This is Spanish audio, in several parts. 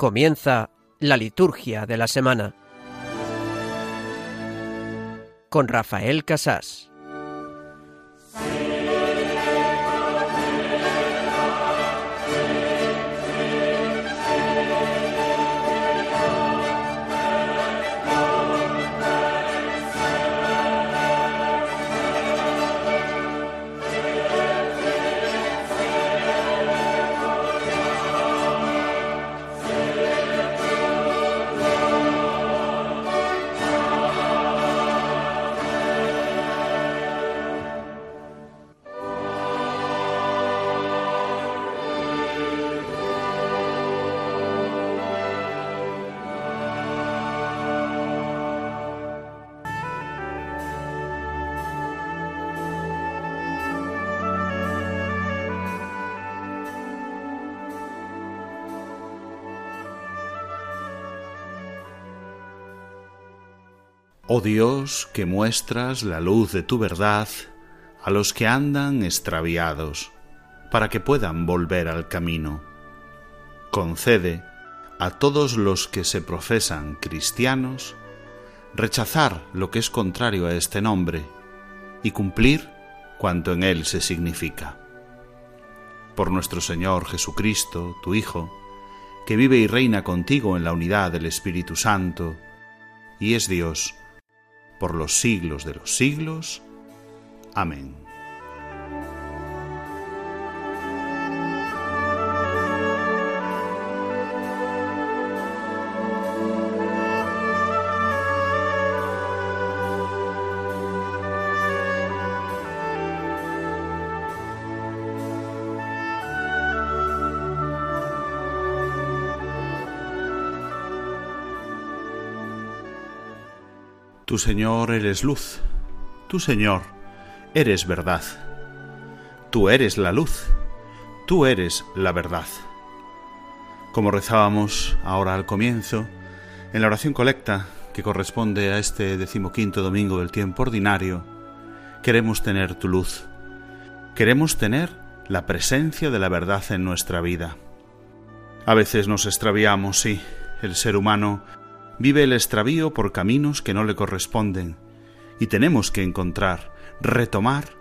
Comienza la liturgia de la semana con Rafael Casás. Oh Dios, que muestras la luz de tu verdad a los que andan extraviados, para que puedan volver al camino. Concede a todos los que se profesan cristianos rechazar lo que es contrario a este nombre y cumplir cuanto en él se significa. Por nuestro Señor Jesucristo, tu Hijo, que vive y reina contigo en la unidad del Espíritu Santo, y es Dios, por los siglos de los siglos. Amén. Tu Señor eres luz, tu Señor eres verdad. Tú eres la luz, tú eres la verdad. Como rezábamos ahora al comienzo, en la oración colecta que corresponde a este decimoquinto domingo del tiempo ordinario, queremos tener tu luz. Queremos tener la presencia de la verdad en nuestra vida. A veces nos extraviamos, sí, el ser humano vive el extravío por caminos que no le corresponden y tenemos que encontrar, retomar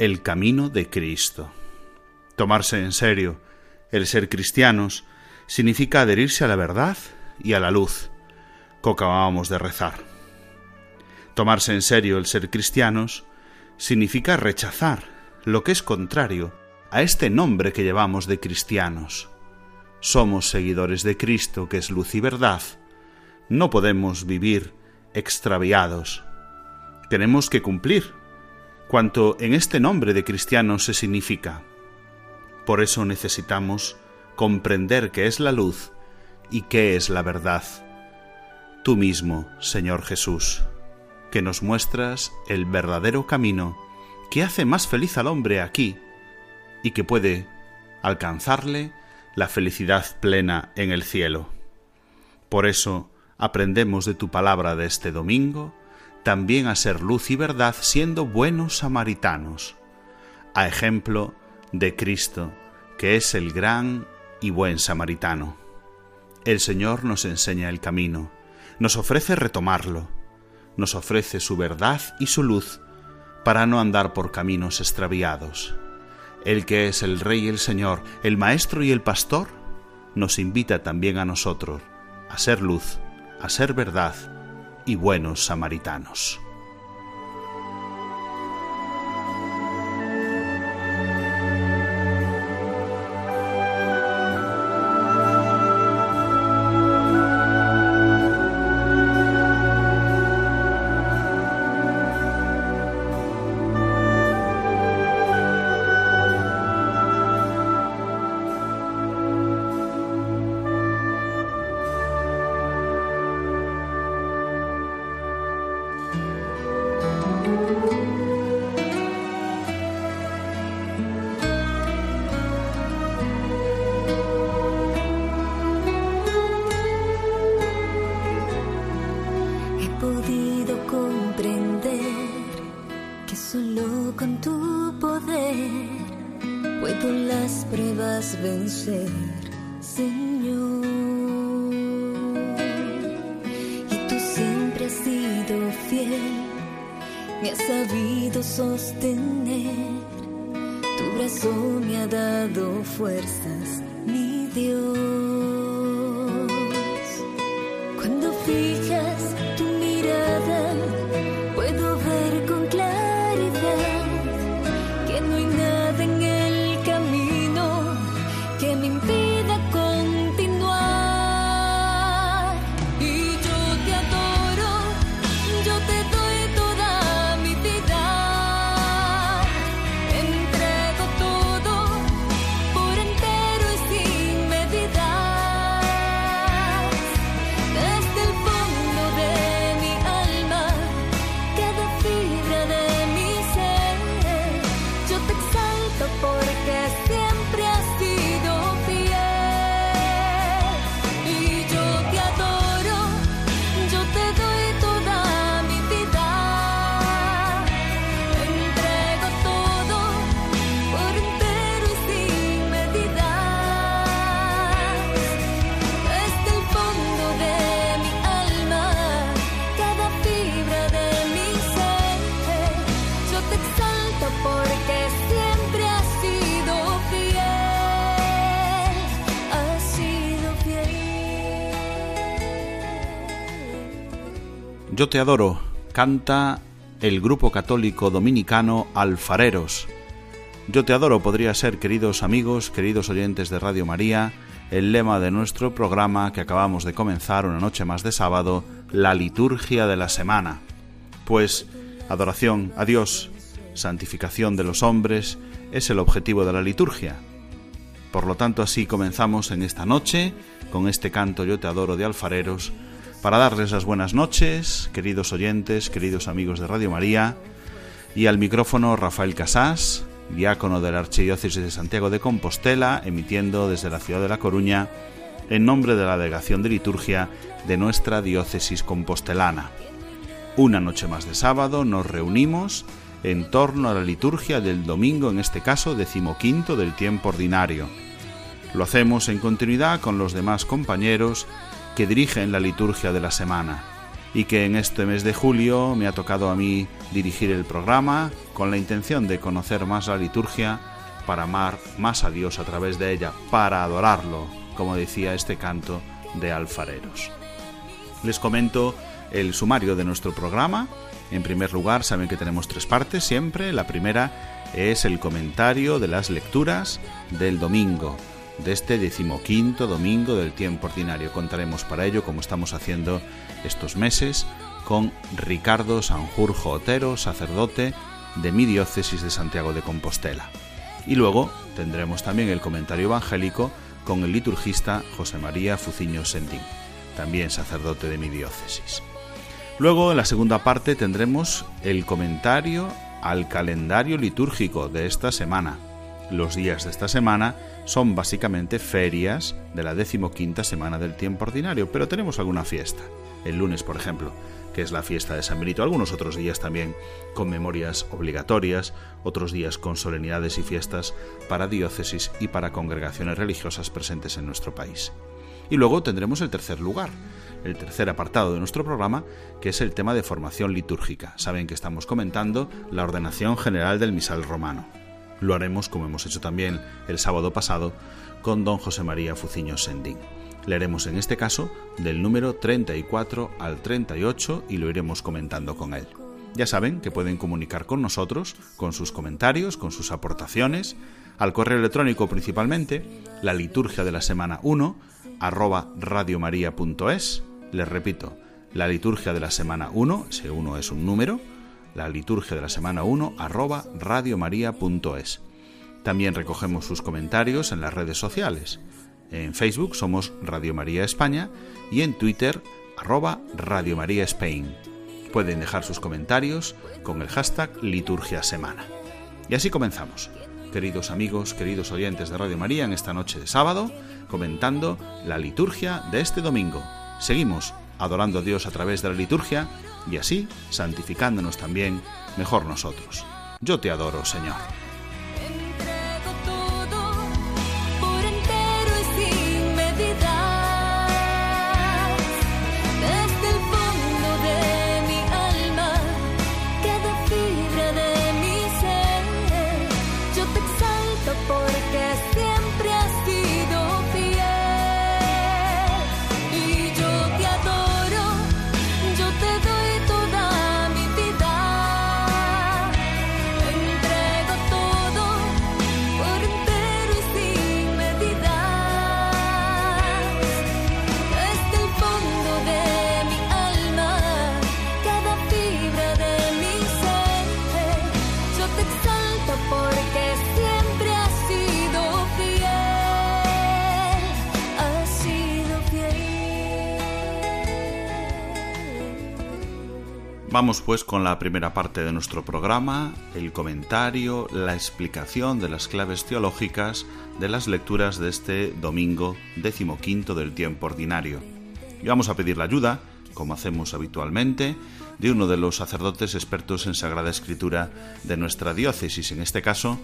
el camino de Cristo. Tomarse en serio el ser cristianos significa adherirse a la verdad y a la luz, como acabábamos de rezar. Tomarse en serio el ser cristianos significa rechazar lo que es contrario a este nombre que llevamos de cristianos. Somos seguidores de Cristo, que es luz y verdad, no podemos vivir extraviados. Tenemos que cumplir cuanto en este nombre de cristiano se significa. Por eso necesitamos comprender qué es la luz y qué es la verdad. Tú mismo, Señor Jesús, que nos muestras el verdadero camino que hace más feliz al hombre aquí y que puede alcanzarle la felicidad plena en el cielo. Por eso, aprendemos de tu palabra de este domingo también a ser luz y verdad siendo buenos samaritanos, a ejemplo de Cristo, que es el gran y buen samaritano. El Señor nos enseña el camino, nos ofrece retomarlo, nos ofrece su verdad y su luz para no andar por caminos extraviados. El que es el Rey y el Señor, el Maestro y el Pastor, nos invita también a nosotros a ser luz a ser verdad y buenos samaritanos. Yo te adoro, canta el grupo católico dominicano Alfareros. Yo te adoro podría ser, queridos amigos, queridos oyentes de Radio María, el lema de nuestro programa que acabamos de comenzar una noche más de sábado, la liturgia de la semana. Pues adoración a Dios, santificación de los hombres, es el objetivo de la liturgia. Por lo tanto, así comenzamos en esta noche con este canto Yo te adoro de alfareros, para darles las buenas noches, queridos oyentes, queridos amigos de Radio María, y al micrófono Rafael Casás, diácono de la Archidiócesis de Santiago de Compostela, emitiendo desde la ciudad de La Coruña, en nombre de la Delegación de Liturgia de nuestra diócesis compostelana. Una noche más de sábado nos reunimos en torno a la liturgia del domingo, en este caso decimoquinto del tiempo ordinario. Lo hacemos en continuidad con los demás compañeros que dirigen la liturgia de la semana y que en este mes de julio me ha tocado a mí dirigir el programa con la intención de conocer más la liturgia para amar más a Dios a través de ella, para adorarlo, como decía este canto de alfareros. Les comento el sumario de nuestro programa. En primer lugar, saben que tenemos tres partes siempre. La primera es el comentario de las lecturas del domingo, de este decimoquinto domingo del tiempo ordinario. Contaremos para ello, como estamos haciendo estos meses, con Ricardo Sanjurjo Otero, sacerdote de mi diócesis de Santiago de Compostela. Y luego tendremos también el comentario evangélico con el liturgista José María Fuciño Sendín, también sacerdote de mi diócesis. Luego, en la segunda parte, tendremos el comentario al calendario litúrgico de esta semana. Los días de esta semana son básicamente ferias de la decimoquinta semana del tiempo ordinario, pero tenemos alguna fiesta. El lunes, por ejemplo, que es la fiesta de San Benito, algunos otros días también con memorias obligatorias, otros días con solemnidades y fiestas para diócesis y para congregaciones religiosas presentes en nuestro país. Y luego tendremos el tercer lugar, el tercer apartado de nuestro programa, que es el tema de formación litúrgica. Saben que estamos comentando la ordenación general del misal romano. Lo haremos, como hemos hecho también el sábado pasado, con don José María Fuciño Sendín. Leeremos en este caso del número 34 al 38 y lo iremos comentando con él. Ya saben que pueden comunicar con nosotros, con sus comentarios, con sus aportaciones, al correo electrónico principalmente, la liturgia de la semana 1, arroba radiomaria.es. Les repito, la liturgia de la semana 1, ese 1 es un número, la liturgia de la semana 1, arroba radiomaria.es. También recogemos sus comentarios en las redes sociales. En Facebook somos Radio María España y en Twitter arroba Radio María Spain. Pueden dejar sus comentarios con el hashtag Liturgia Semana. Y así comenzamos, queridos amigos, queridos oyentes de Radio María, en esta noche de sábado, comentando la liturgia de este domingo. Seguimos adorando a Dios a través de la liturgia y así santificándonos también mejor nosotros. Yo te adoro, Señor. Vamos pues con la primera parte de nuestro programa, el comentario, la explicación de las claves teológicas de las lecturas de este domingo decimoquinto del tiempo ordinario. Y vamos a pedir la ayuda, como hacemos habitualmente, de uno de los sacerdotes expertos en Sagrada Escritura de nuestra diócesis. En este caso,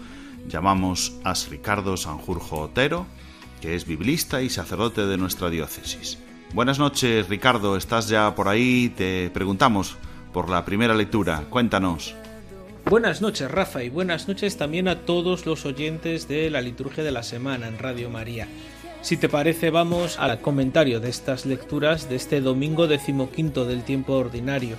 llamamos a Ricardo Sanjurjo Otero, que es biblista y sacerdote de nuestra diócesis. Buenas noches, Ricardo, ¿estás ya por ahí? Te preguntamos por la primera lectura. Cuéntanos. Buenas noches, Rafa, y buenas noches también a todos los oyentes de la liturgia de la semana en Radio María. Si te parece, vamos al comentario de estas lecturas de este domingo decimoquinto del tiempo ordinario.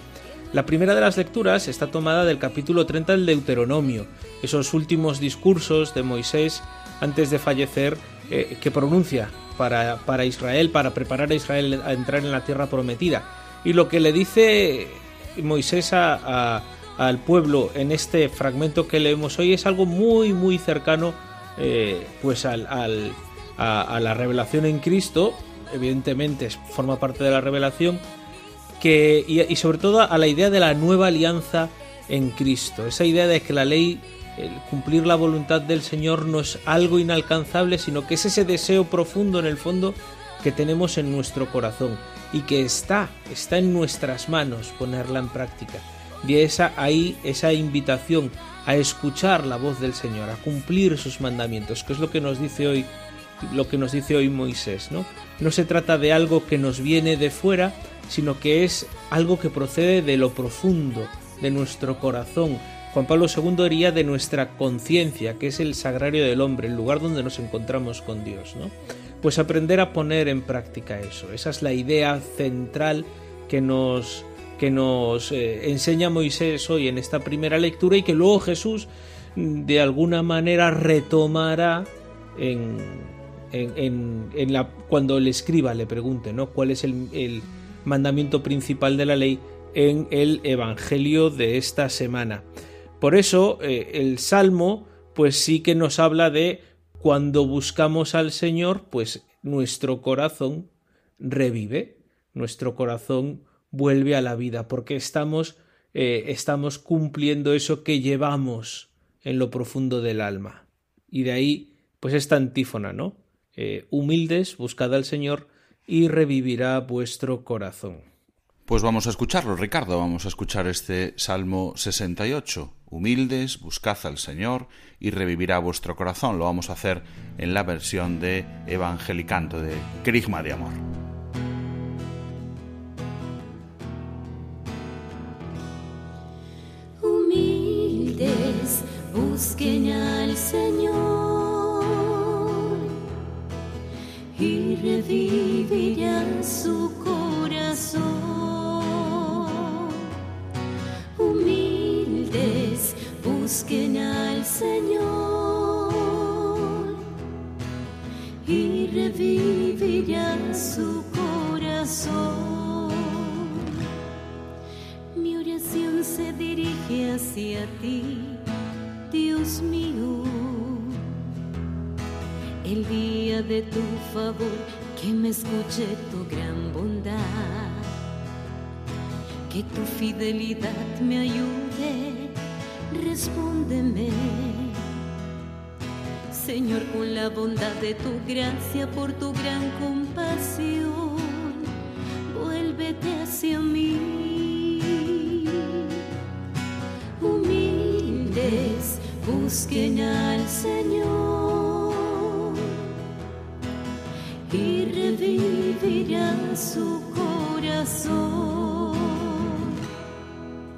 La primera de las lecturas está tomada del capítulo 30 del Deuteronomio, esos últimos discursos de Moisés antes de fallecer eh, que pronuncia para, para Israel, para preparar a Israel a entrar en la tierra prometida. Y lo que le dice Moisés a, al pueblo en este fragmento que leemos hoy es algo muy muy cercano eh, pues al, al, a, la revelación en Cristo evidentemente forma parte de la revelación que, y, sobre todo a la idea de la nueva alianza en Cristo. Esa idea de que la ley el cumplir la voluntad del Señor no es algo inalcanzable sino que es ese deseo profundo en el fondo que tenemos en nuestro corazón y que está, está en nuestras manos ponerla en práctica. Y esa ahí esa invitación a escuchar la voz del Señor, a cumplir sus mandamientos, que es lo que nos dice hoy lo que nos dice hoy Moisés, ¿no? No se trata de algo que nos viene de fuera, sino que es algo que procede de lo profundo de nuestro corazón. Juan Pablo II diría de nuestra conciencia, que es el sagrario del hombre, el lugar donde nos encontramos con Dios, ¿no? Pues aprender a poner en práctica eso. Esa es la idea central que nos, que nos eh, enseña Moisés hoy en esta primera lectura y que luego Jesús mm, de alguna manera retomará en, en, la, cuando el escriba le pregunte ¿no? cuál es el, mandamiento principal de la ley en el Evangelio de esta semana. Por eso eh, el Salmo pues sí que nos habla de cuando buscamos al Señor, pues nuestro corazón revive, nuestro corazón vuelve a la vida, porque estamos, eh, estamos cumpliendo eso que llevamos en lo profundo del alma. Y de ahí, pues esta antífona, ¿no? Eh, humildes, buscad al Señor y revivirá vuestro corazón. Pues vamos a escucharlo, Ricardo, vamos a escuchar este Salmo 68. Humildes, buscad al Señor y revivirá vuestro corazón. Lo vamos a hacer en la versión de Evangelicanto, de Crigma de Amor. Humildes, busquen al Señor y revivirá su corazón. Busquen al Señor y revivirá su corazón. Mi oración se dirige hacia ti, Dios mío. El día de tu favor, que me escuche tu gran bondad, que tu fidelidad me ayude respóndeme. Señor, con la bondad de tu gracia, por tu gran compasión, vuélvete hacia mí. Humildes, busquen al Señor y revivirán su corazón.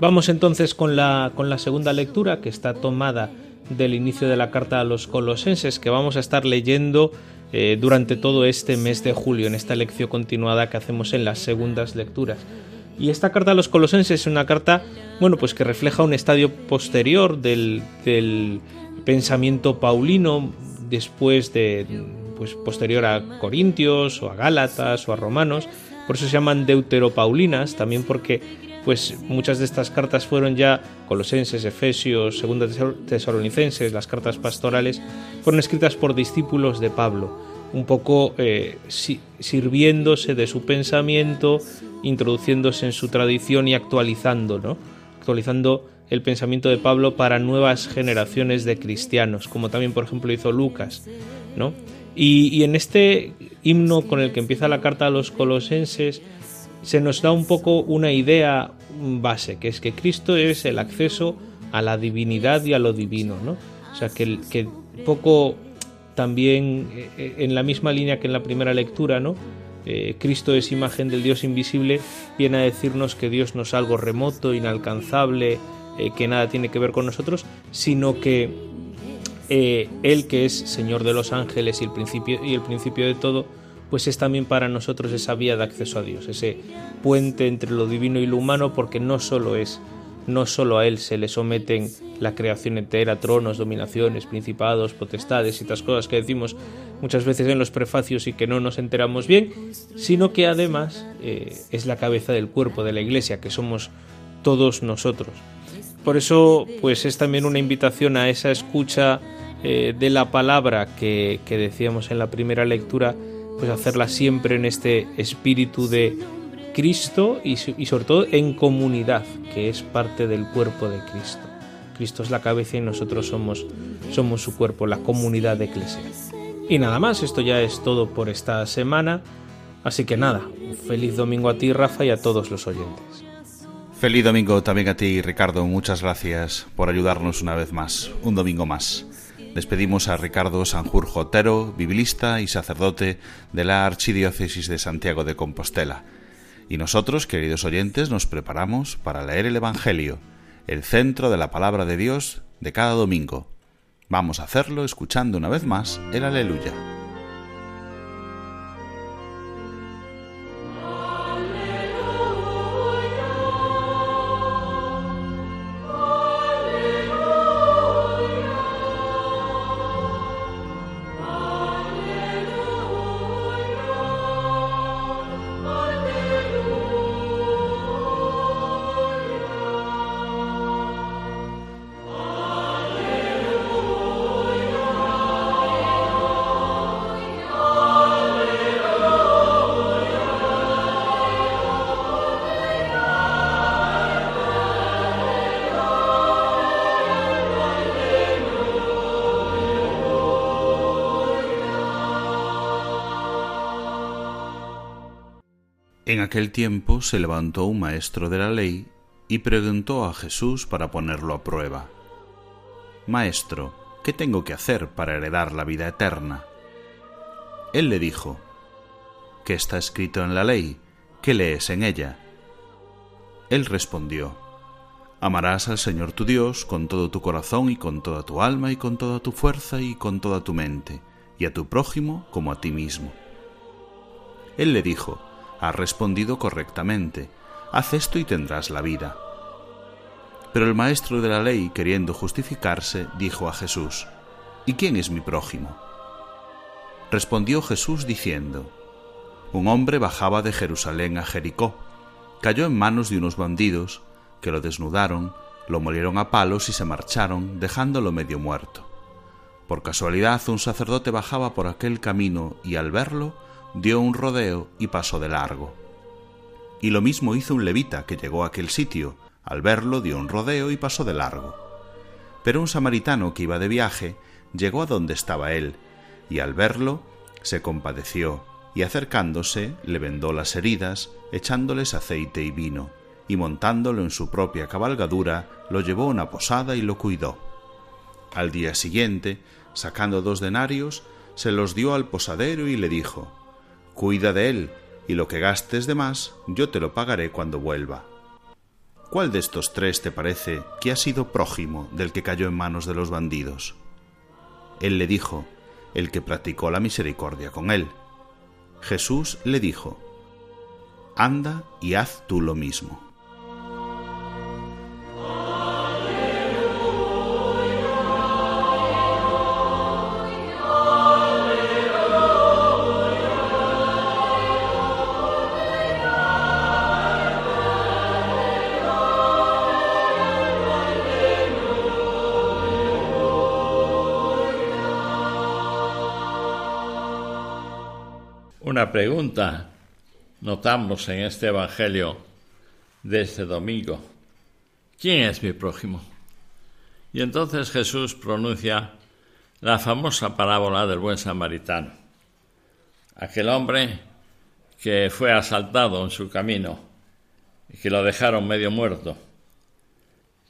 Vamos entonces con la, con la segunda lectura que está tomada del inicio de la carta a los colosenses que vamos a estar leyendo eh, durante todo este mes de julio en esta lección continuada que hacemos en las segundas lecturas. Y esta carta a los colosenses es una carta, bueno, pues que refleja un estadio posterior del, del pensamiento paulino después de, pues posterior a Corintios o a Gálatas o a Romanos. Por eso se llaman deuteropaulinas, también porque pues muchas de estas cartas fueron ya Colosenses, Efesios, Segunda Tesalonicenses, las cartas pastorales, fueron escritas por discípulos de Pablo. un poco eh, sirviéndose de su pensamiento, introduciéndose en su tradición y actualizando, ¿no? Actualizando el pensamiento de Pablo para nuevas generaciones de cristianos, como también por ejemplo hizo Lucas, ¿no? Y, en este himno con el que empieza la carta a los colosenses se nos da un poco una idea base, que es que Cristo es el acceso a la divinidad y a lo divino, ¿no? O sea, que, poco también eh, en la misma línea que en la primera lectura, ¿no? Eh, Cristo es imagen del Dios invisible, viene a decirnos que Dios no es algo remoto, inalcanzable, eh, que nada tiene que ver con nosotros, sino que Él que es Señor de los ángeles y el principio, y el principio de todo, pues es también para nosotros esa vía de acceso a Dios, ese puente entre lo divino y lo humano, porque no solo es no solo a él se le someten la creación entera, tronos, dominaciones, principados, potestades y estas cosas que decimos muchas veces en los prefacios y que no nos enteramos bien, sino que además eh, es la cabeza del cuerpo de la Iglesia, que somos todos nosotros. Por eso, pues es también una invitación a esa escucha eh, de la palabra que, que decíamos en la primera lectura, pues hacerla siempre en este espíritu de Cristo y, sobre todo en comunidad, que es parte del cuerpo de Cristo. Cristo es la cabeza y nosotros somos, somos su cuerpo, la comunidad de. Y nada más, esto ya es todo por esta semana. Así que nada, feliz domingo a ti, Rafa, y a todos los oyentes. Feliz domingo también a ti, Ricardo. Muchas gracias por ayudarnos una vez más, un domingo más. Despedimos a Ricardo Sanjurjo Otero, biblista y sacerdote de la Archidiócesis de Santiago de Compostela. Y nosotros, queridos oyentes, nos preparamos para leer el Evangelio, el centro de la palabra de Dios de cada domingo. Vamos a hacerlo escuchando una vez más el aleluya. En aquel tiempo se levantó un maestro de la ley y preguntó a Jesús para ponerlo a prueba. Maestro, ¿qué tengo que hacer para heredar la vida eterna? Él le dijo, ¿qué está escrito en la ley? ¿Qué lees en ella? Él respondió, Amarás al Señor tu Dios con todo tu corazón y con toda tu alma y con toda tu fuerza y con toda tu mente, y a tu prójimo como a ti mismo. Él le dijo, ha respondido correctamente, haz esto y tendrás la vida. Pero el maestro de la ley, queriendo justificarse, dijo a Jesús, ¿Y quién es mi prójimo? Respondió Jesús diciendo, Un hombre bajaba de Jerusalén a Jericó, cayó en manos de unos bandidos, que lo desnudaron, lo molieron a palos y se marcharon, dejándolo medio muerto. Por casualidad un sacerdote bajaba por aquel camino y al verlo, dio un rodeo y pasó de largo. Y lo mismo hizo un levita que llegó a aquel sitio, al verlo dio un rodeo y pasó de largo. Pero un samaritano que iba de viaje llegó a donde estaba él, y al verlo se compadeció, y acercándose le vendó las heridas, echándoles aceite y vino, y montándolo en su propia cabalgadura, lo llevó a una posada y lo cuidó. Al día siguiente, sacando dos denarios, se los dio al posadero y le dijo Cuida de él, y lo que gastes de más yo te lo pagaré cuando vuelva. ¿Cuál de estos tres te parece que ha sido prójimo del que cayó en manos de los bandidos? Él le dijo, el que practicó la misericordia con él. Jesús le dijo, Anda y haz tú lo mismo. Pregunta notamos en este Evangelio de este domingo. ¿Quién es mi prójimo? Y entonces Jesús pronuncia la famosa parábola del buen samaritano. Aquel hombre que fue asaltado en su camino y que lo dejaron medio muerto.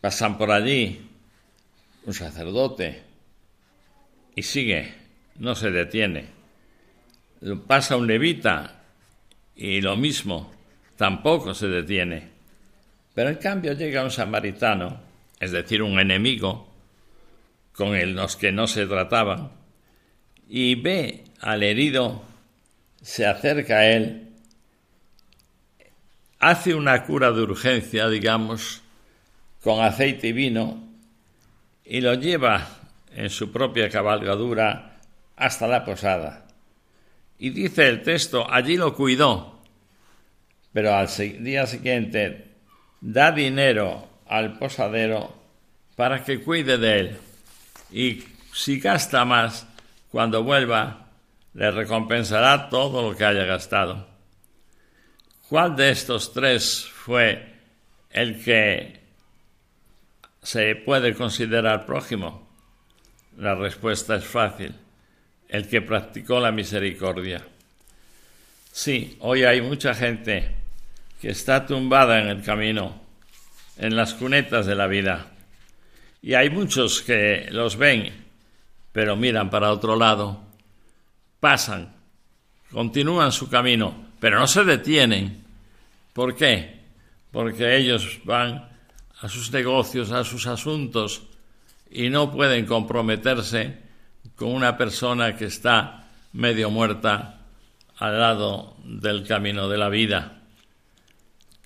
Pasan por allí un sacerdote y sigue, no se detiene. Pasa un levita y lo mismo, tampoco se detiene. Pero en cambio llega un samaritano, es decir, un enemigo, con el, los que no se trataban, y ve al herido, se acerca a él, hace una cura de urgencia, digamos, con aceite y vino, y lo lleva en su propia cabalgadura hasta la posada. Y dice el texto, allí lo cuidó, pero al día siguiente da dinero al posadero para que cuide de él. Y si gasta más, cuando vuelva, le recompensará todo lo que haya gastado. ¿Cuál de estos tres fue el que se puede considerar prójimo? La respuesta es fácil, el que practicó la misericordia. Sí, hoy hay mucha gente que está tumbada en el camino, en las cunetas de la vida. Y hay muchos que los ven, pero miran para otro lado, pasan, continúan su camino, pero no se detienen. ¿Por qué? Porque ellos van a sus negocios, a sus asuntos, y no pueden comprometerse con una persona que está medio muerta al lado del camino de la vida.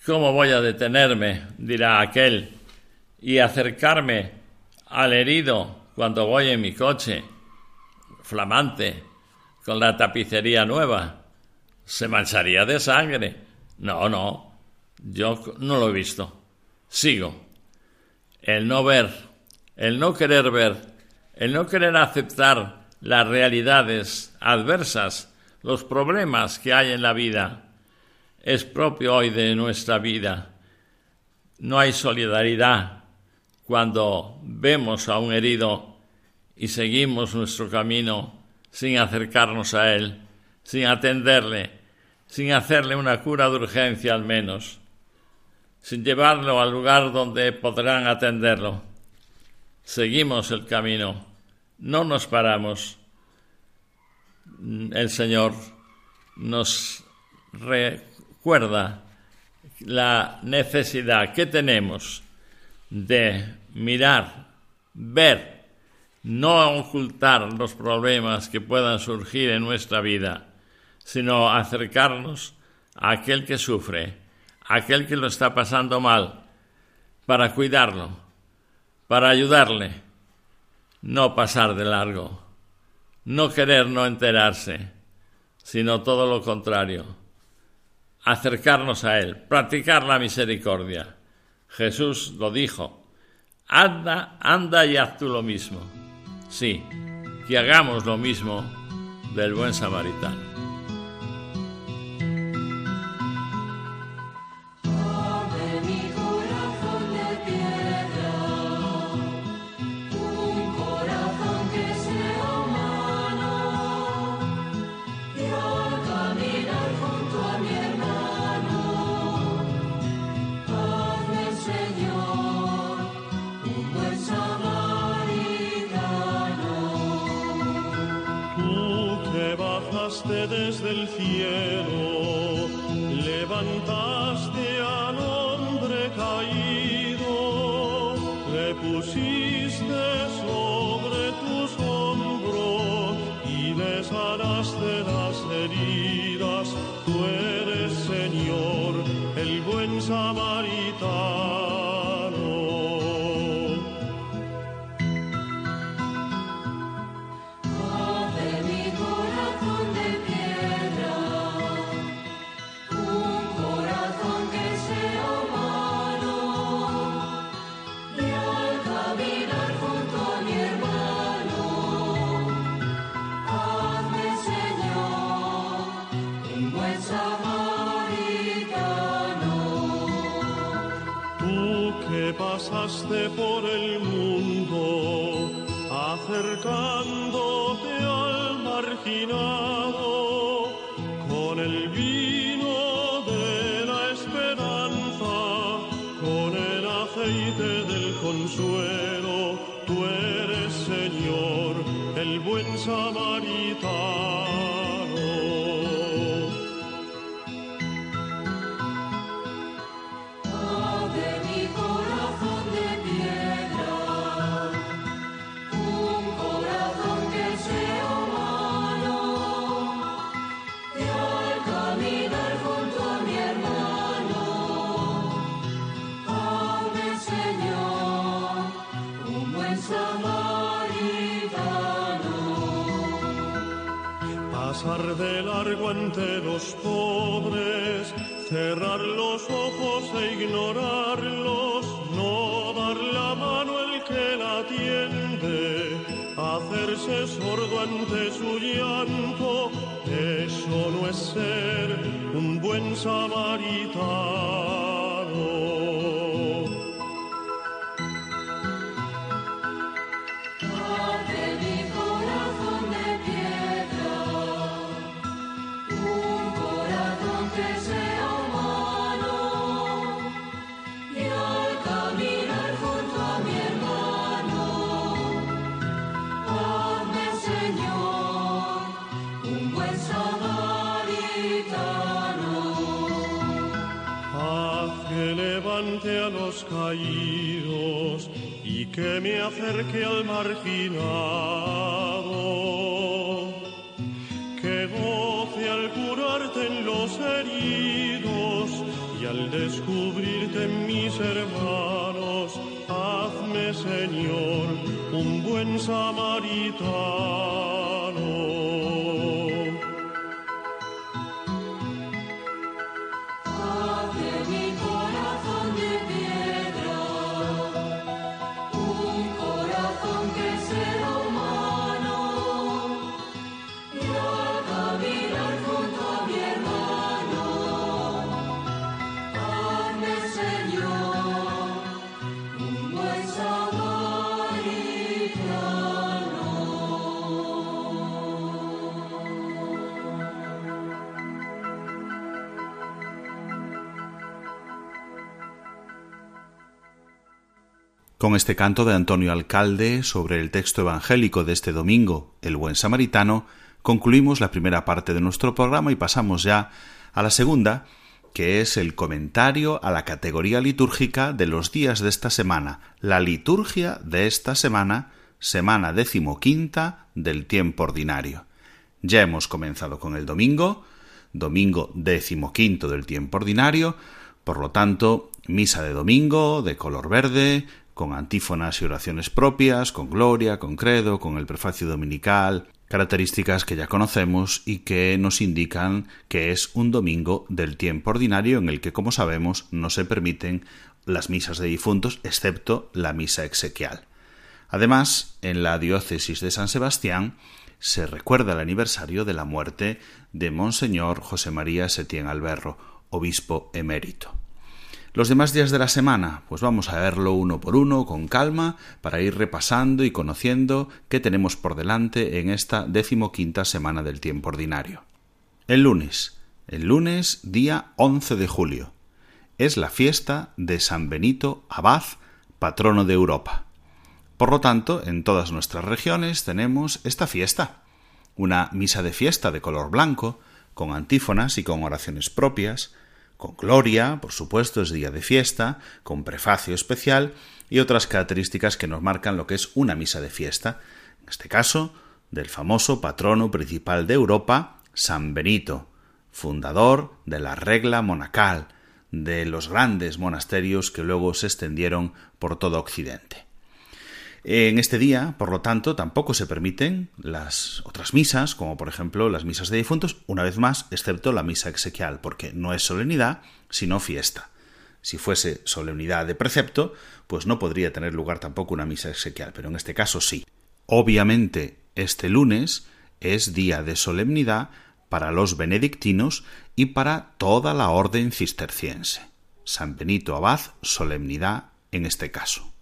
¿Cómo voy a detenerme? dirá aquel, y acercarme al herido cuando voy en mi coche, flamante, con la tapicería nueva. Se mancharía de sangre. No, no, yo no lo he visto. Sigo. El no ver, el no querer ver, el no querer aceptar las realidades adversas, los problemas que hay en la vida, es propio hoy de nuestra vida. No hay solidaridad cuando vemos a un herido y seguimos nuestro camino sin acercarnos a él, sin atenderle, sin hacerle una cura de urgencia al menos, sin llevarlo al lugar donde podrán atenderlo. Seguimos el camino, no nos paramos. El Señor nos recuerda la necesidad que tenemos de mirar, ver, no ocultar los problemas que puedan surgir en nuestra vida, sino acercarnos a aquel que sufre, a aquel que lo está pasando mal, para cuidarlo, para ayudarle, no pasar de largo, no querer no enterarse, sino todo lo contrario acercarnos a Él, practicar la misericordia. Jesús lo dijo, anda, anda y haz tú lo mismo. Sí, que hagamos lo mismo del buen samaritano. Pasaste por que me acerque al marginado. Con este canto de Antonio Alcalde sobre el texto evangélico de este domingo, el buen samaritano, concluimos la primera parte de nuestro programa y pasamos ya a la segunda, que es el comentario a la categoría litúrgica de los días de esta semana, la liturgia de esta semana, semana decimoquinta del tiempo ordinario. Ya hemos comenzado con el domingo, domingo decimoquinto del tiempo ordinario, por lo tanto, misa de domingo, de color verde, con antífonas y oraciones propias, con gloria, con credo, con el prefacio dominical, características que ya conocemos y que nos indican que es un domingo del tiempo ordinario en el que, como sabemos, no se permiten las misas de difuntos, excepto la misa exequial. Además, en la diócesis de San Sebastián se recuerda el aniversario de la muerte de Monseñor José María Setién Alberro, obispo emérito. Los demás días de la semana, pues vamos a verlo uno por uno, con calma, para ir repasando y conociendo qué tenemos por delante en esta decimoquinta semana del tiempo ordinario. El lunes, el lunes día 11 de julio, es la fiesta de San Benito Abad, patrono de Europa. Por lo tanto, en todas nuestras regiones tenemos esta fiesta, una misa de fiesta de color blanco, con antífonas y con oraciones propias, con gloria, por supuesto, es día de fiesta, con prefacio especial y otras características que nos marcan lo que es una misa de fiesta, en este caso, del famoso patrono principal de Europa, San Benito, fundador de la regla monacal, de los grandes monasterios que luego se extendieron por todo Occidente. En este día, por lo tanto, tampoco se permiten las otras misas, como por ejemplo las misas de difuntos, una vez más, excepto la misa exequial, porque no es solemnidad, sino fiesta. Si fuese solemnidad de precepto, pues no podría tener lugar tampoco una misa exequial, pero en este caso sí. Obviamente, este lunes es día de solemnidad para los benedictinos y para toda la orden cisterciense. San Benito Abad, solemnidad en este caso.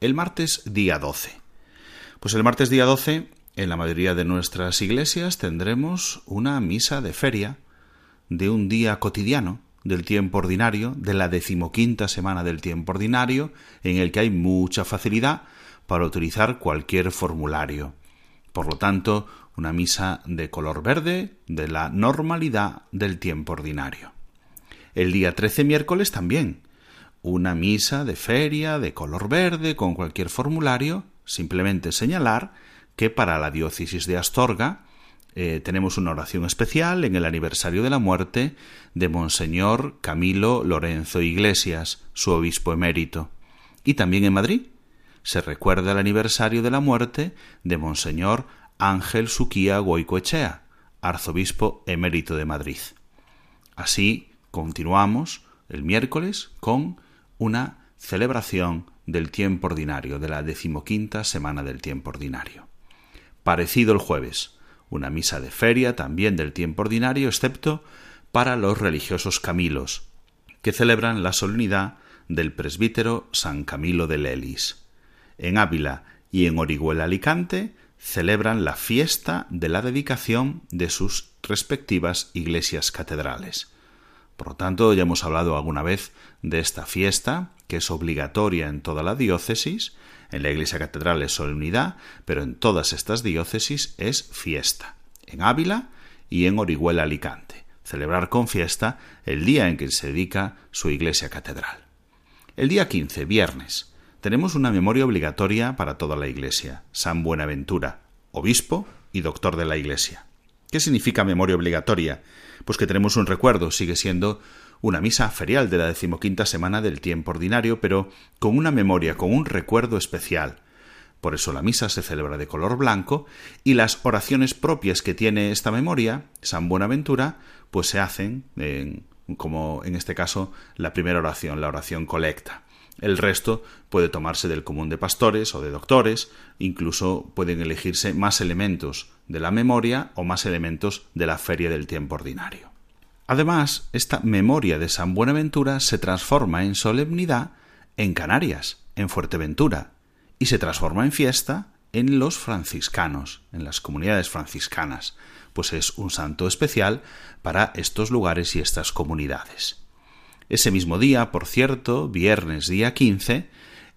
El martes día 12. Pues el martes día 12, en la mayoría de nuestras iglesias tendremos una misa de feria de un día cotidiano del tiempo ordinario, de la decimoquinta semana del tiempo ordinario, en el que hay mucha facilidad para utilizar cualquier formulario. Por lo tanto, una misa de color verde de la normalidad del tiempo ordinario. El día 13 miércoles también, una misa de feria de color verde con cualquier formulario, simplemente señalar que para la diócesis de Astorga eh, tenemos una oración especial en el aniversario de la muerte de Monseñor Camilo Lorenzo Iglesias, su obispo emérito. Y también en Madrid se recuerda el aniversario de la muerte de Monseñor Ángel Suquía Goicoechea, arzobispo emérito de Madrid. Así continuamos el miércoles con una celebración del tiempo ordinario, de la decimoquinta semana del tiempo ordinario. Parecido el jueves, una misa de feria también del tiempo ordinario, excepto para los religiosos Camilos, que celebran la solemnidad del presbítero San Camilo de Lelis. En Ávila y en Orihuela Alicante celebran la fiesta de la dedicación de sus respectivas iglesias catedrales. Por lo tanto, ya hemos hablado alguna vez de esta fiesta, que es obligatoria en toda la diócesis, en la iglesia catedral es solemnidad, pero en todas estas diócesis es fiesta. En Ávila y en Orihuela Alicante. Celebrar con fiesta el día en que se dedica su iglesia catedral. El día 15, viernes, tenemos una memoria obligatoria para toda la iglesia. San Buenaventura, obispo y doctor de la iglesia. ¿Qué significa memoria obligatoria? Pues que tenemos un recuerdo, sigue siendo una misa ferial de la decimoquinta semana del tiempo ordinario, pero con una memoria, con un recuerdo especial. Por eso la misa se celebra de color blanco y las oraciones propias que tiene esta memoria, San Buenaventura, pues se hacen, como en este caso, la primera oración, la oración colecta. El resto puede tomarse del común de pastores o de doctores, incluso pueden elegirse más elementos de la memoria o más elementos de la feria del tiempo ordinario. Además, esta memoria de San Buenaventura se transforma en solemnidad en Canarias, en Fuerteventura, y se transforma en fiesta en los franciscanos, en las comunidades franciscanas, pues es un santo especial para estos lugares y estas comunidades. Ese mismo día, por cierto, viernes día 15,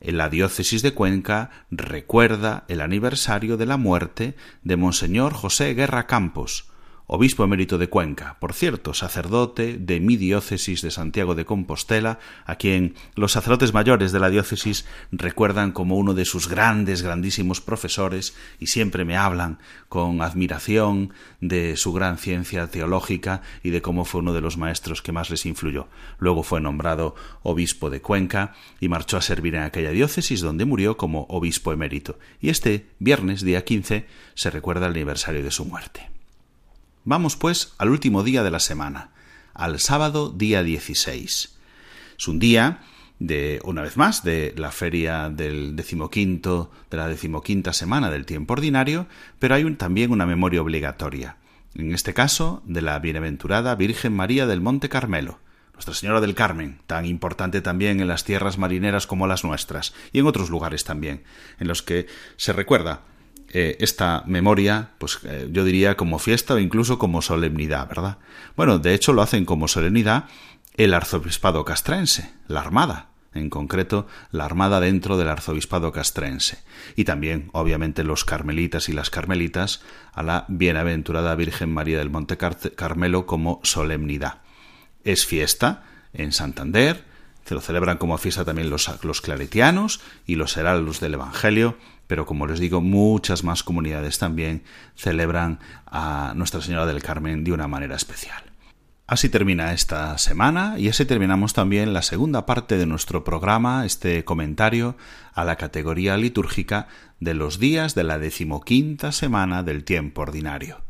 en la diócesis de Cuenca recuerda el aniversario de la muerte de Monseñor José Guerra Campos, obispo emérito de Cuenca, por cierto, sacerdote de mi diócesis de Santiago de Compostela, a quien los sacerdotes mayores de la diócesis recuerdan como uno de sus grandes, grandísimos profesores y siempre me hablan con admiración de su gran ciencia teológica y de cómo fue uno de los maestros que más les influyó. Luego fue nombrado obispo de Cuenca y marchó a servir en aquella diócesis donde murió como obispo emérito. Y este viernes, día 15, se recuerda el aniversario de su muerte. Vamos, pues, al último día de la semana, al sábado día 16. Es un día de, una vez más, de la feria del decimoquinto, de la decimoquinta semana del tiempo ordinario, pero hay también una memoria obligatoria. En este caso, de la bienaventurada Virgen María del Monte Carmelo, Nuestra Señora del Carmen, tan importante también en las tierras marineras como las nuestras, y en otros lugares también, en los que se recuerda eh, esta memoria, pues eh, yo diría como fiesta o incluso como solemnidad, ¿verdad? Bueno, de hecho lo hacen como solemnidad el arzobispado castrense, la Armada, en concreto la Armada dentro del arzobispado castrense, y también, obviamente, los carmelitas y las carmelitas a la bienaventurada Virgen María del Monte Carmelo como solemnidad. Es fiesta en Santander, se lo celebran como fiesta también los, los claretianos y los heraldos del Evangelio, pero como les digo, muchas más comunidades también celebran a Nuestra Señora del Carmen de una manera especial. Así termina esta semana y así terminamos también la segunda parte de nuestro programa, este comentario a la categoría litúrgica de los días de la decimoquinta semana del tiempo ordinario.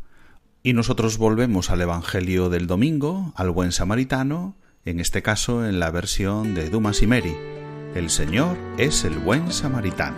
Y nosotros volvemos al Evangelio del domingo, al buen samaritano, en este caso en la versión de Dumas y Mary. El Señor es el buen samaritano.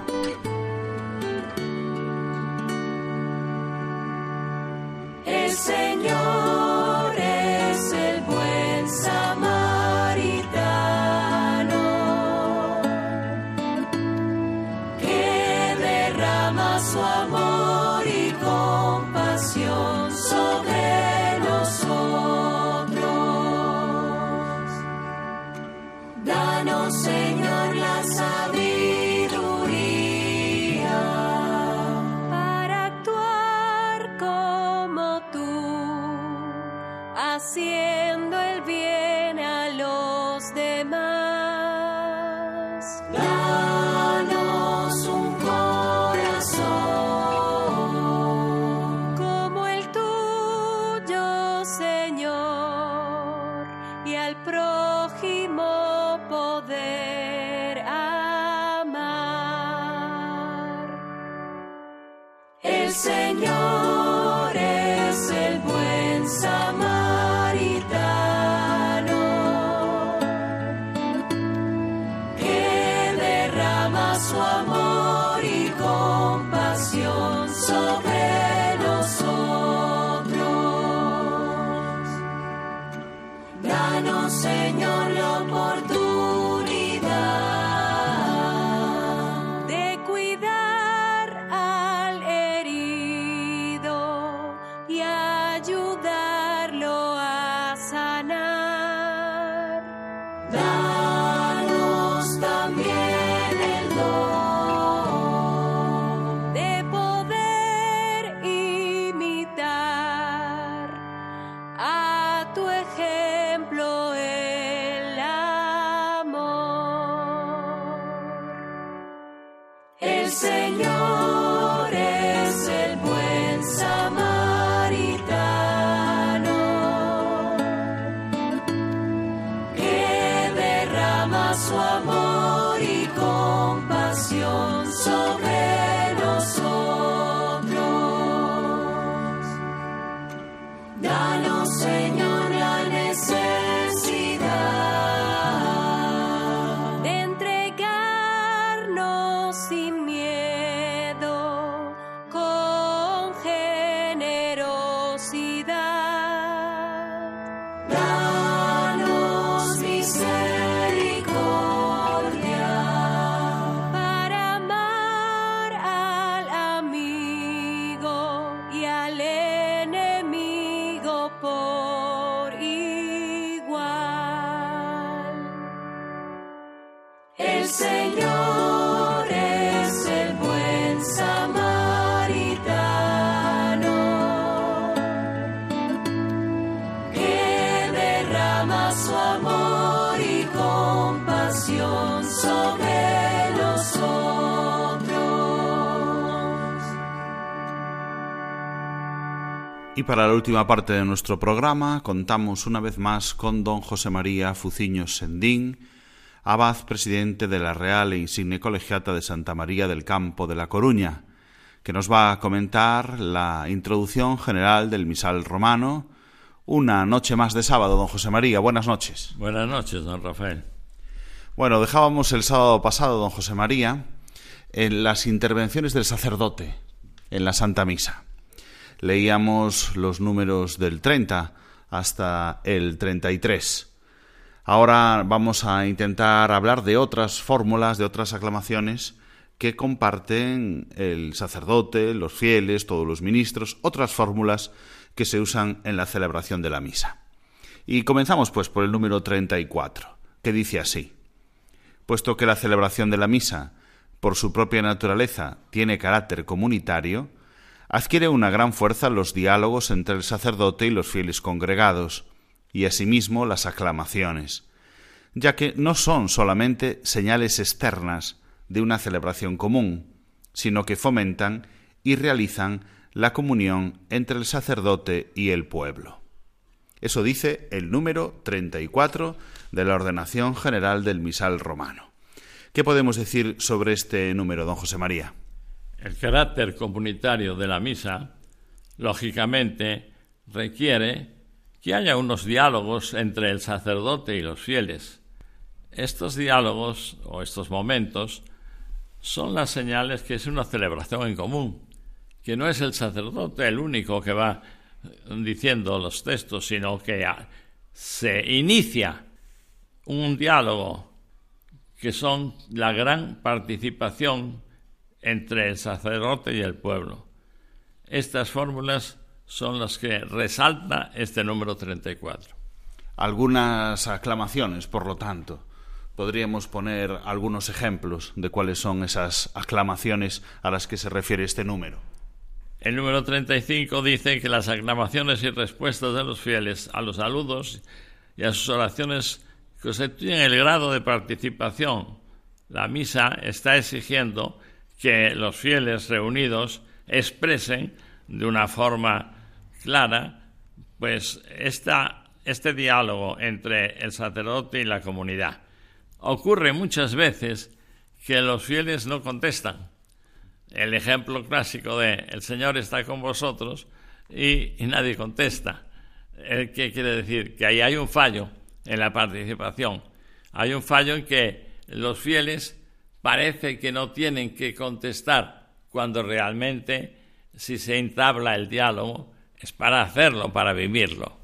Para la última parte de nuestro programa contamos una vez más con don José María Fuciños Sendín, abad presidente de la Real e Insigne Colegiata de Santa María del Campo de La Coruña, que nos va a comentar la introducción general del misal romano. Una noche más de sábado, don José María. Buenas noches. Buenas noches, don Rafael. Bueno, dejábamos el sábado pasado, don José María, en las intervenciones del sacerdote en la Santa Misa. Leíamos los números del 30 hasta el 33. Ahora vamos a intentar hablar de otras fórmulas, de otras aclamaciones que comparten el sacerdote, los fieles, todos los ministros, otras fórmulas que se usan en la celebración de la misa. Y comenzamos pues por el número 34, que dice así: Puesto que la celebración de la misa, por su propia naturaleza, tiene carácter comunitario, adquiere una gran fuerza los diálogos entre el sacerdote y los fieles congregados, y asimismo las aclamaciones, ya que no son solamente señales externas de una celebración común, sino que fomentan y realizan la comunión entre el sacerdote y el pueblo. Eso dice el número 34 de la Ordenación General del Misal Romano. ¿Qué podemos decir sobre este número, don José María? El carácter comunitario de la misa, lógicamente, requiere que haya unos diálogos entre el sacerdote y los fieles. Estos diálogos o estos momentos son las señales que es una celebración en común, que no es el sacerdote el único que va diciendo los textos, sino que se inicia un diálogo que son la gran participación entre el sacerdote y el pueblo. Estas fórmulas son las que resalta este número 34. Algunas aclamaciones, por lo tanto. Podríamos poner algunos ejemplos de cuáles son esas aclamaciones a las que se refiere este número. El número 35 dice que las aclamaciones y respuestas de los fieles a los saludos y a sus oraciones constituyen el grado de participación. La misa está exigiendo que los fieles reunidos expresen de una forma clara pues esta, este diálogo entre el sacerdote y la comunidad. Ocurre muchas veces que los fieles no contestan. el ejemplo clásico de el Señor está con vosotros y, y nadie contesta. Eh, ¿Qué quiere decir? Que ahí hay un fallo en la participación. Hay un fallo en que los fieles parece que no tienen que contestar cuando realmente si se entabla el diálogo es para hacerlo, para vivirlo.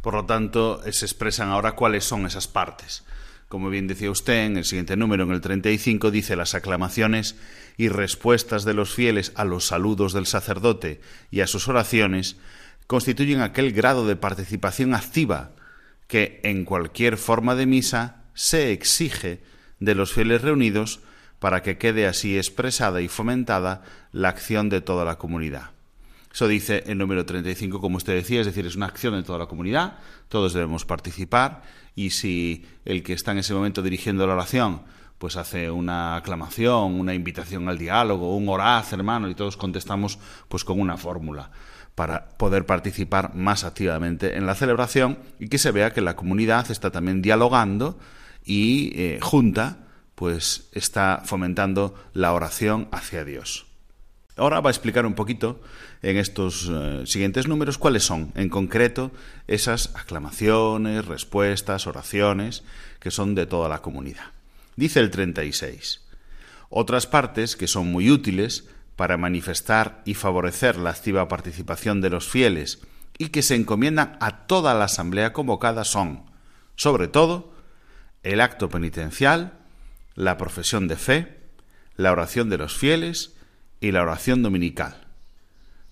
Por lo tanto, se expresan ahora cuáles son esas partes. Como bien decía usted, en el siguiente número, en el 35, dice las aclamaciones y respuestas de los fieles a los saludos del sacerdote y a sus oraciones constituyen aquel grado de participación activa que en cualquier forma de misa se exige de los fieles reunidos para que quede así expresada y fomentada la acción de toda la comunidad. Eso dice el número 35, como usted decía, es decir, es una acción de toda la comunidad, todos debemos participar y si el que está en ese momento dirigiendo la oración pues hace una aclamación, una invitación al diálogo, un oraz, hermano, y todos contestamos pues con una fórmula para poder participar más activamente en la celebración y que se vea que la comunidad está también dialogando y eh, junta pues está fomentando la oración hacia Dios. Ahora va a explicar un poquito en estos eh, siguientes números cuáles son, en concreto, esas aclamaciones, respuestas, oraciones que son de toda la comunidad. Dice el 36. Otras partes que son muy útiles para manifestar y favorecer la activa participación de los fieles y que se encomiendan a toda la asamblea convocada son, sobre todo, el acto penitencial, la profesión de fe, la oración de los fieles y la oración dominical.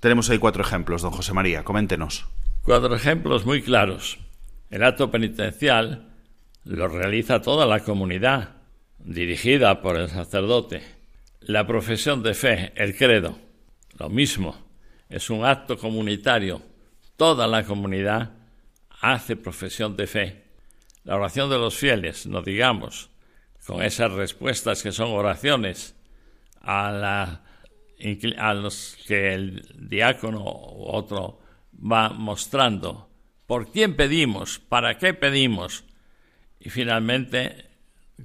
Tenemos ahí cuatro ejemplos, don José María, coméntenos. Cuatro ejemplos muy claros. El acto penitencial lo realiza toda la comunidad, dirigida por el sacerdote. La profesión de fe, el credo, lo mismo, es un acto comunitario. Toda la comunidad hace profesión de fe. La oración de los fieles, no digamos, con esas respuestas que son oraciones a, la, los que el diácono u otro va mostrando. ¿Por quién pedimos? ¿Para qué pedimos? Y finalmente,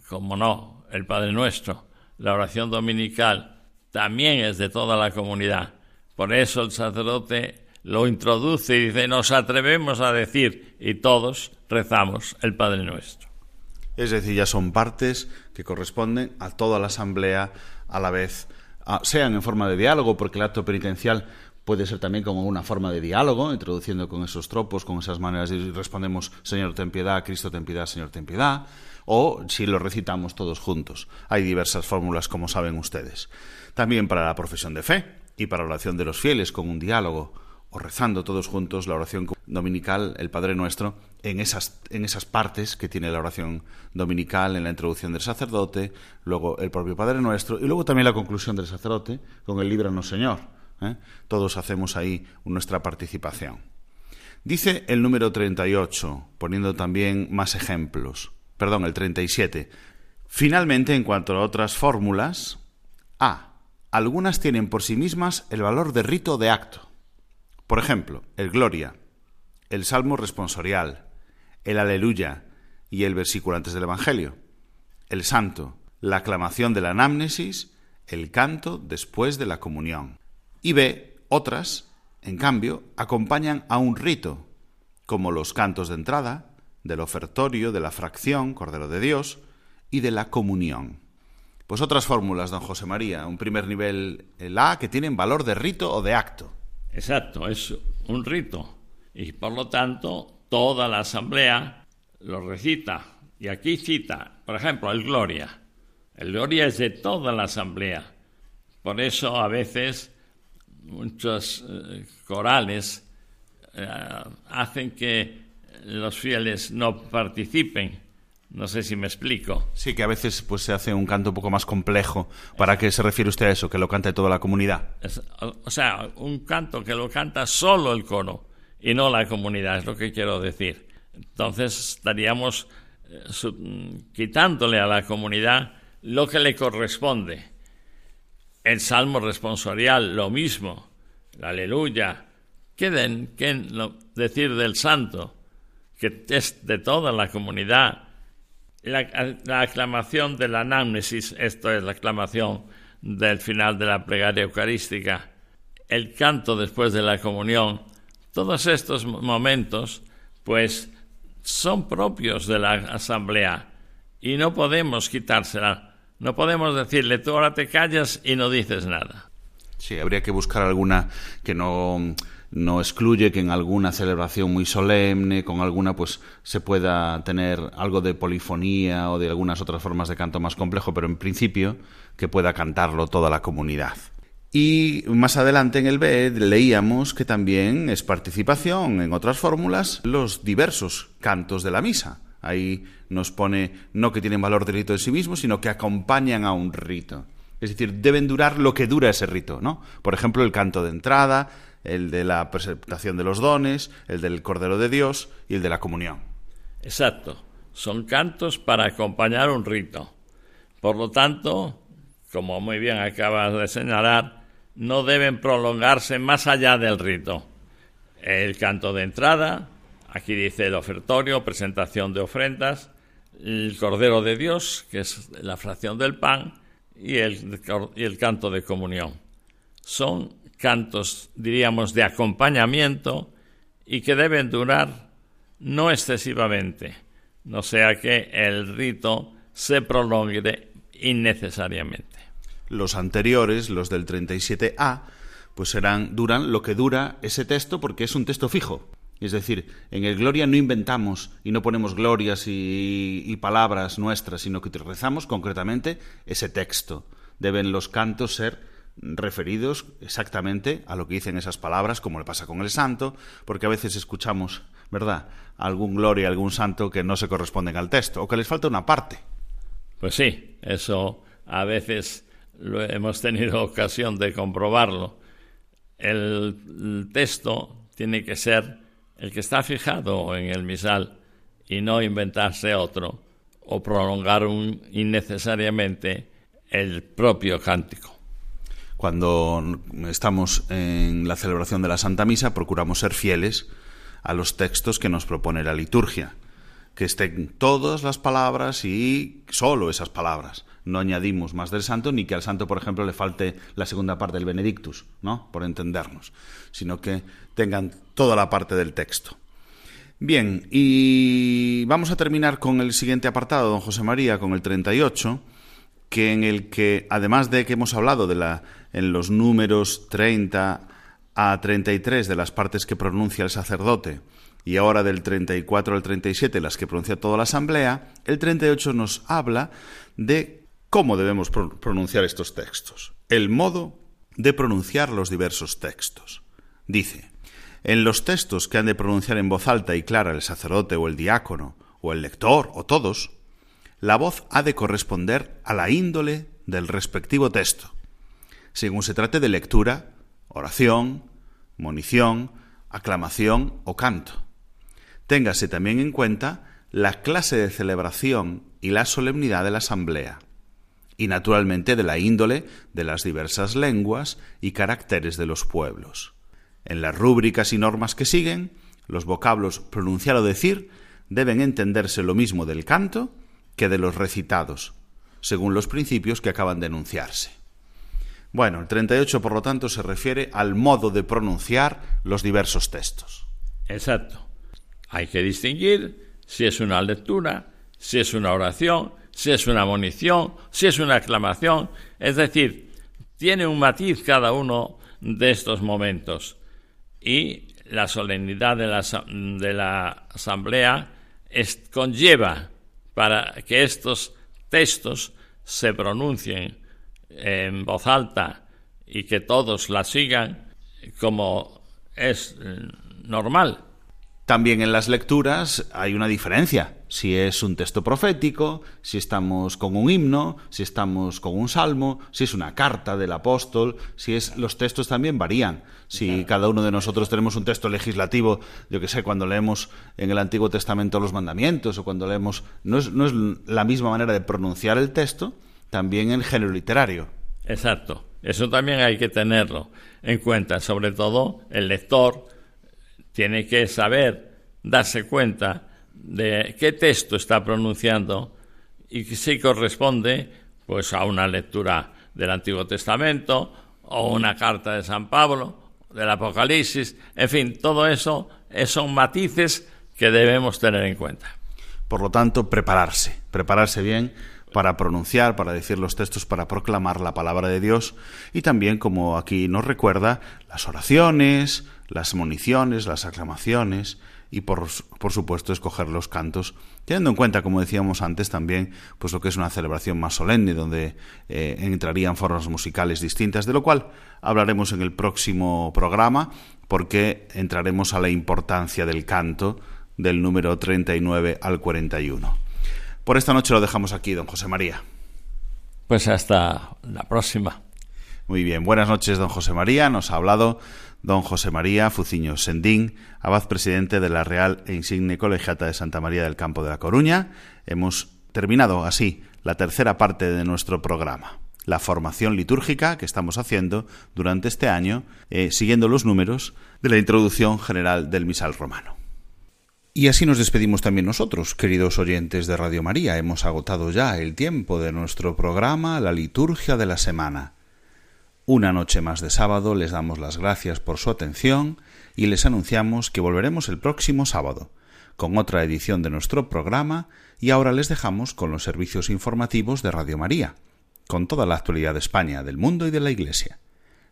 como no, el Padre Nuestro, la oración dominical, también es de toda la comunidad. Por eso el sacerdote lo introduce y dice, nos atrevemos a decir, y todos rezamos el Padre Nuestro. Es decir, ya son partes que corresponden a toda la asamblea a la vez, sean en forma de diálogo, porque el acto penitencial puede ser también como una forma de diálogo, introduciendo con esos tropos, con esas maneras y respondemos Señor ten piedad, Cristo ten piedad, Señor ten piedad, o si lo recitamos todos juntos. Hay diversas fórmulas, como saben ustedes. También para la profesión de fe y para la oración de los fieles, con un diálogo rezando todos juntos la oración dominical, el Padre Nuestro, en esas, en esas partes que tiene la oración dominical, en la introducción del sacerdote, luego el propio Padre Nuestro, y luego también la conclusión del sacerdote con el Líbranos Señor. ¿eh? Todos hacemos ahí nuestra participación. Dice el número 38, poniendo también más ejemplos, perdón, el 37. Finalmente, en cuanto a otras fórmulas, A. Algunas tienen por sí mismas el valor de rito de acto por ejemplo, el Gloria, el Salmo responsorial, el Aleluya y el versículo antes del Evangelio, el Santo, la aclamación de la anamnesis, el canto después de la comunión. Y B, otras, en cambio, acompañan a un rito, como los cantos de entrada, del ofertorio, de la fracción, Cordero de Dios, y de la comunión. Pues otras fórmulas, don José María. Un primer nivel, el A, que tienen valor de rito o de acto. Exacto, es un rito. Y por lo tanto, toda la asamblea lo recita. Y aquí cita, por ejemplo, el Gloria. El Gloria es de toda la asamblea. Por eso a veces muchos eh, corales eh, hacen que los fieles no participen no sé si me explico. Sí, que a veces pues se hace un canto un poco más complejo. ¿Para qué se refiere usted a eso? ¿Que lo cante toda la comunidad? o sea, un canto que lo canta solo el coro y no la comunidad, es lo que quiero decir. Entonces estaríamos eh, quitándole a la comunidad lo que le corresponde. El salmo responsorial, lo mismo. La aleluya. ¿Qué, den, qué decir del santo? Que es de toda la comunidad la, aclamación de la esto es la aclamación del final de la plegaria eucarística, el canto después de la comunión, todos estos momentos, pues, son propios de la asamblea y no podemos quitársela. No podemos decirle, tú ahora te callas y no dices nada. Sí, habría que buscar alguna que no, no excluye que en alguna celebración muy solemne, con alguna, pues se pueda tener algo de polifonía o de algunas otras formas de canto más complejo, pero en principio que pueda cantarlo toda la comunidad. Y más adelante en el B leíamos que también es participación en otras fórmulas los diversos cantos de la misa. Ahí nos pone no que tienen valor de rito en sí mismo, sino que acompañan a un rito. Es decir, deben durar lo que dura ese rito, ¿no? Por ejemplo, el canto de entrada, el de la presentación de los dones, el del Cordero de Dios y el de la comunión. Exacto. Son cantos para acompañar un rito. Por lo tanto, como muy bien acabas de señalar, no deben prolongarse más allá del rito. El canto de entrada, aquí dice el ofertorio, presentación de ofrendas, el Cordero de Dios, que es la fracción del pan, y el, y el canto de comunión. Son cantos, diríamos, de acompañamiento y que deben durar no excesivamente, no sea que el rito se prolongue innecesariamente. Los anteriores, los del 37A, pues serán, duran lo que dura ese texto porque es un texto fijo. Es decir, en el Gloria no inventamos y no ponemos glorias y, y, palabras nuestras, sino que rezamos concretamente ese texto. Deben los cantos ser referidos exactamente a lo que dicen esas palabras, como le pasa con el santo, porque a veces escuchamos, ¿verdad?, algún gloria, algún santo que no se corresponden al texto, o que les falta una parte. Pues sí, eso a veces hemos tenido ocasión de comprobarlo. El texto tiene que ser el que está fijado en el misal y no inventarse otro o prolongar innecesariamente el propio cántico. Cuando estamos en la celebración de la Santa Misa procuramos ser fieles a los textos que nos propone la liturgia, que estén todas las palabras y solo esas palabras. No añadimos más del santo ni que al santo, por ejemplo, le falte la segunda parte del Benedictus, ¿no? Por entendernos, sino que tengan toda la parte del texto. Bien, y vamos a terminar con el siguiente apartado, don José María, con el 38, que en el que, además de que hemos hablado de la, en los números 30 a 33 de las partes que pronuncia el sacerdote, y ahora del 34 al 37 las que pronuncia toda la asamblea, el 38 nos habla de cómo debemos pronunciar estos textos, el modo de pronunciar los diversos textos. Dice, en los textos que han de pronunciar en voz alta y clara el sacerdote o el diácono, o el lector, o todos, la voz ha de corresponder a la índole del respectivo texto, según se trate de lectura, oración, monición, aclamación o canto. Téngase también en cuenta la clase de celebración y la solemnidad de la asamblea, y naturalmente de la índole de las diversas lenguas y caracteres de los pueblos. En las rúbricas y normas que siguen, los vocablos pronunciar o decir deben entenderse lo mismo del canto que de los recitados, según los principios que acaban de enunciarse. Bueno, el 38, por lo tanto, se refiere al modo de pronunciar los diversos textos. Exacto. Hay que distinguir si es una lectura, si es una oración, si es una munición, si es una aclamación. Es decir, tiene un matiz cada uno de estos momentos. Y la solemnidad de la, de la asamblea conlleva para que estos textos se pronuncien en voz alta y que todos la sigan como es normal. También en las lecturas hay una diferencia. Si es un texto profético, si estamos con un himno, si estamos con un salmo, si es una carta del apóstol, si es los textos también varían. Si claro. cada uno de nosotros tenemos un texto legislativo, yo que sé, cuando leemos en el Antiguo Testamento los mandamientos o cuando leemos no es, no es la misma manera de pronunciar el texto, también el género literario. Exacto. Eso también hay que tenerlo en cuenta, sobre todo el lector tiene que saber, darse cuenta de qué texto está pronunciando y si corresponde pues a una lectura del Antiguo Testamento o una carta de San Pablo, del Apocalipsis, en fin, todo eso son matices que debemos tener en cuenta. Por lo tanto, prepararse, prepararse bien para pronunciar, para decir los textos, para proclamar la palabra de Dios y también, como aquí nos recuerda, las oraciones, las municiones, las aclamaciones y por, por, supuesto escoger los cantos, teniendo en cuenta, como decíamos antes, también pues lo que es una celebración más solemne, donde eh, entrarían formas musicales distintas, de lo cual hablaremos en el próximo programa, porque entraremos a la importancia del canto del número 39 al 41. Por esta noche lo dejamos aquí, don José María. Pues hasta la próxima. Muy bien, buenas noches, don José María. Nos ha hablado don José María Fuciño Sendín, abad presidente de la Real e Insigne Colegiata de Santa María del Campo de la Coruña. Hemos terminado así la tercera parte de nuestro programa, la formación litúrgica que estamos haciendo durante este año, eh, siguiendo los números de la introducción general del misal romano. Y así nos despedimos también nosotros, queridos oyentes de Radio María. Hemos agotado ya el tiempo de nuestro programa La Liturgia de la Semana. Una noche más de sábado les damos las gracias por su atención y les anunciamos que volveremos el próximo sábado con otra edición de nuestro programa y ahora les dejamos con los servicios informativos de Radio María, con toda la actualidad de España, del mundo y de la Iglesia.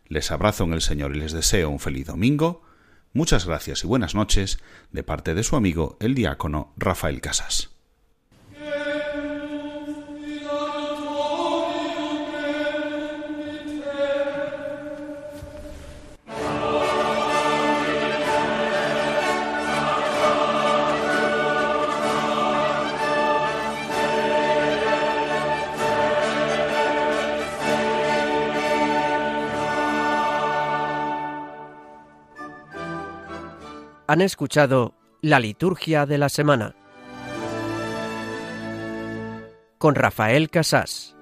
Les abrazo en el Señor y les deseo un feliz domingo Muchas gracias y buenas noches de parte de su amigo el diácono Rafael Casas. Han escuchado la liturgia de la semana con Rafael Casás.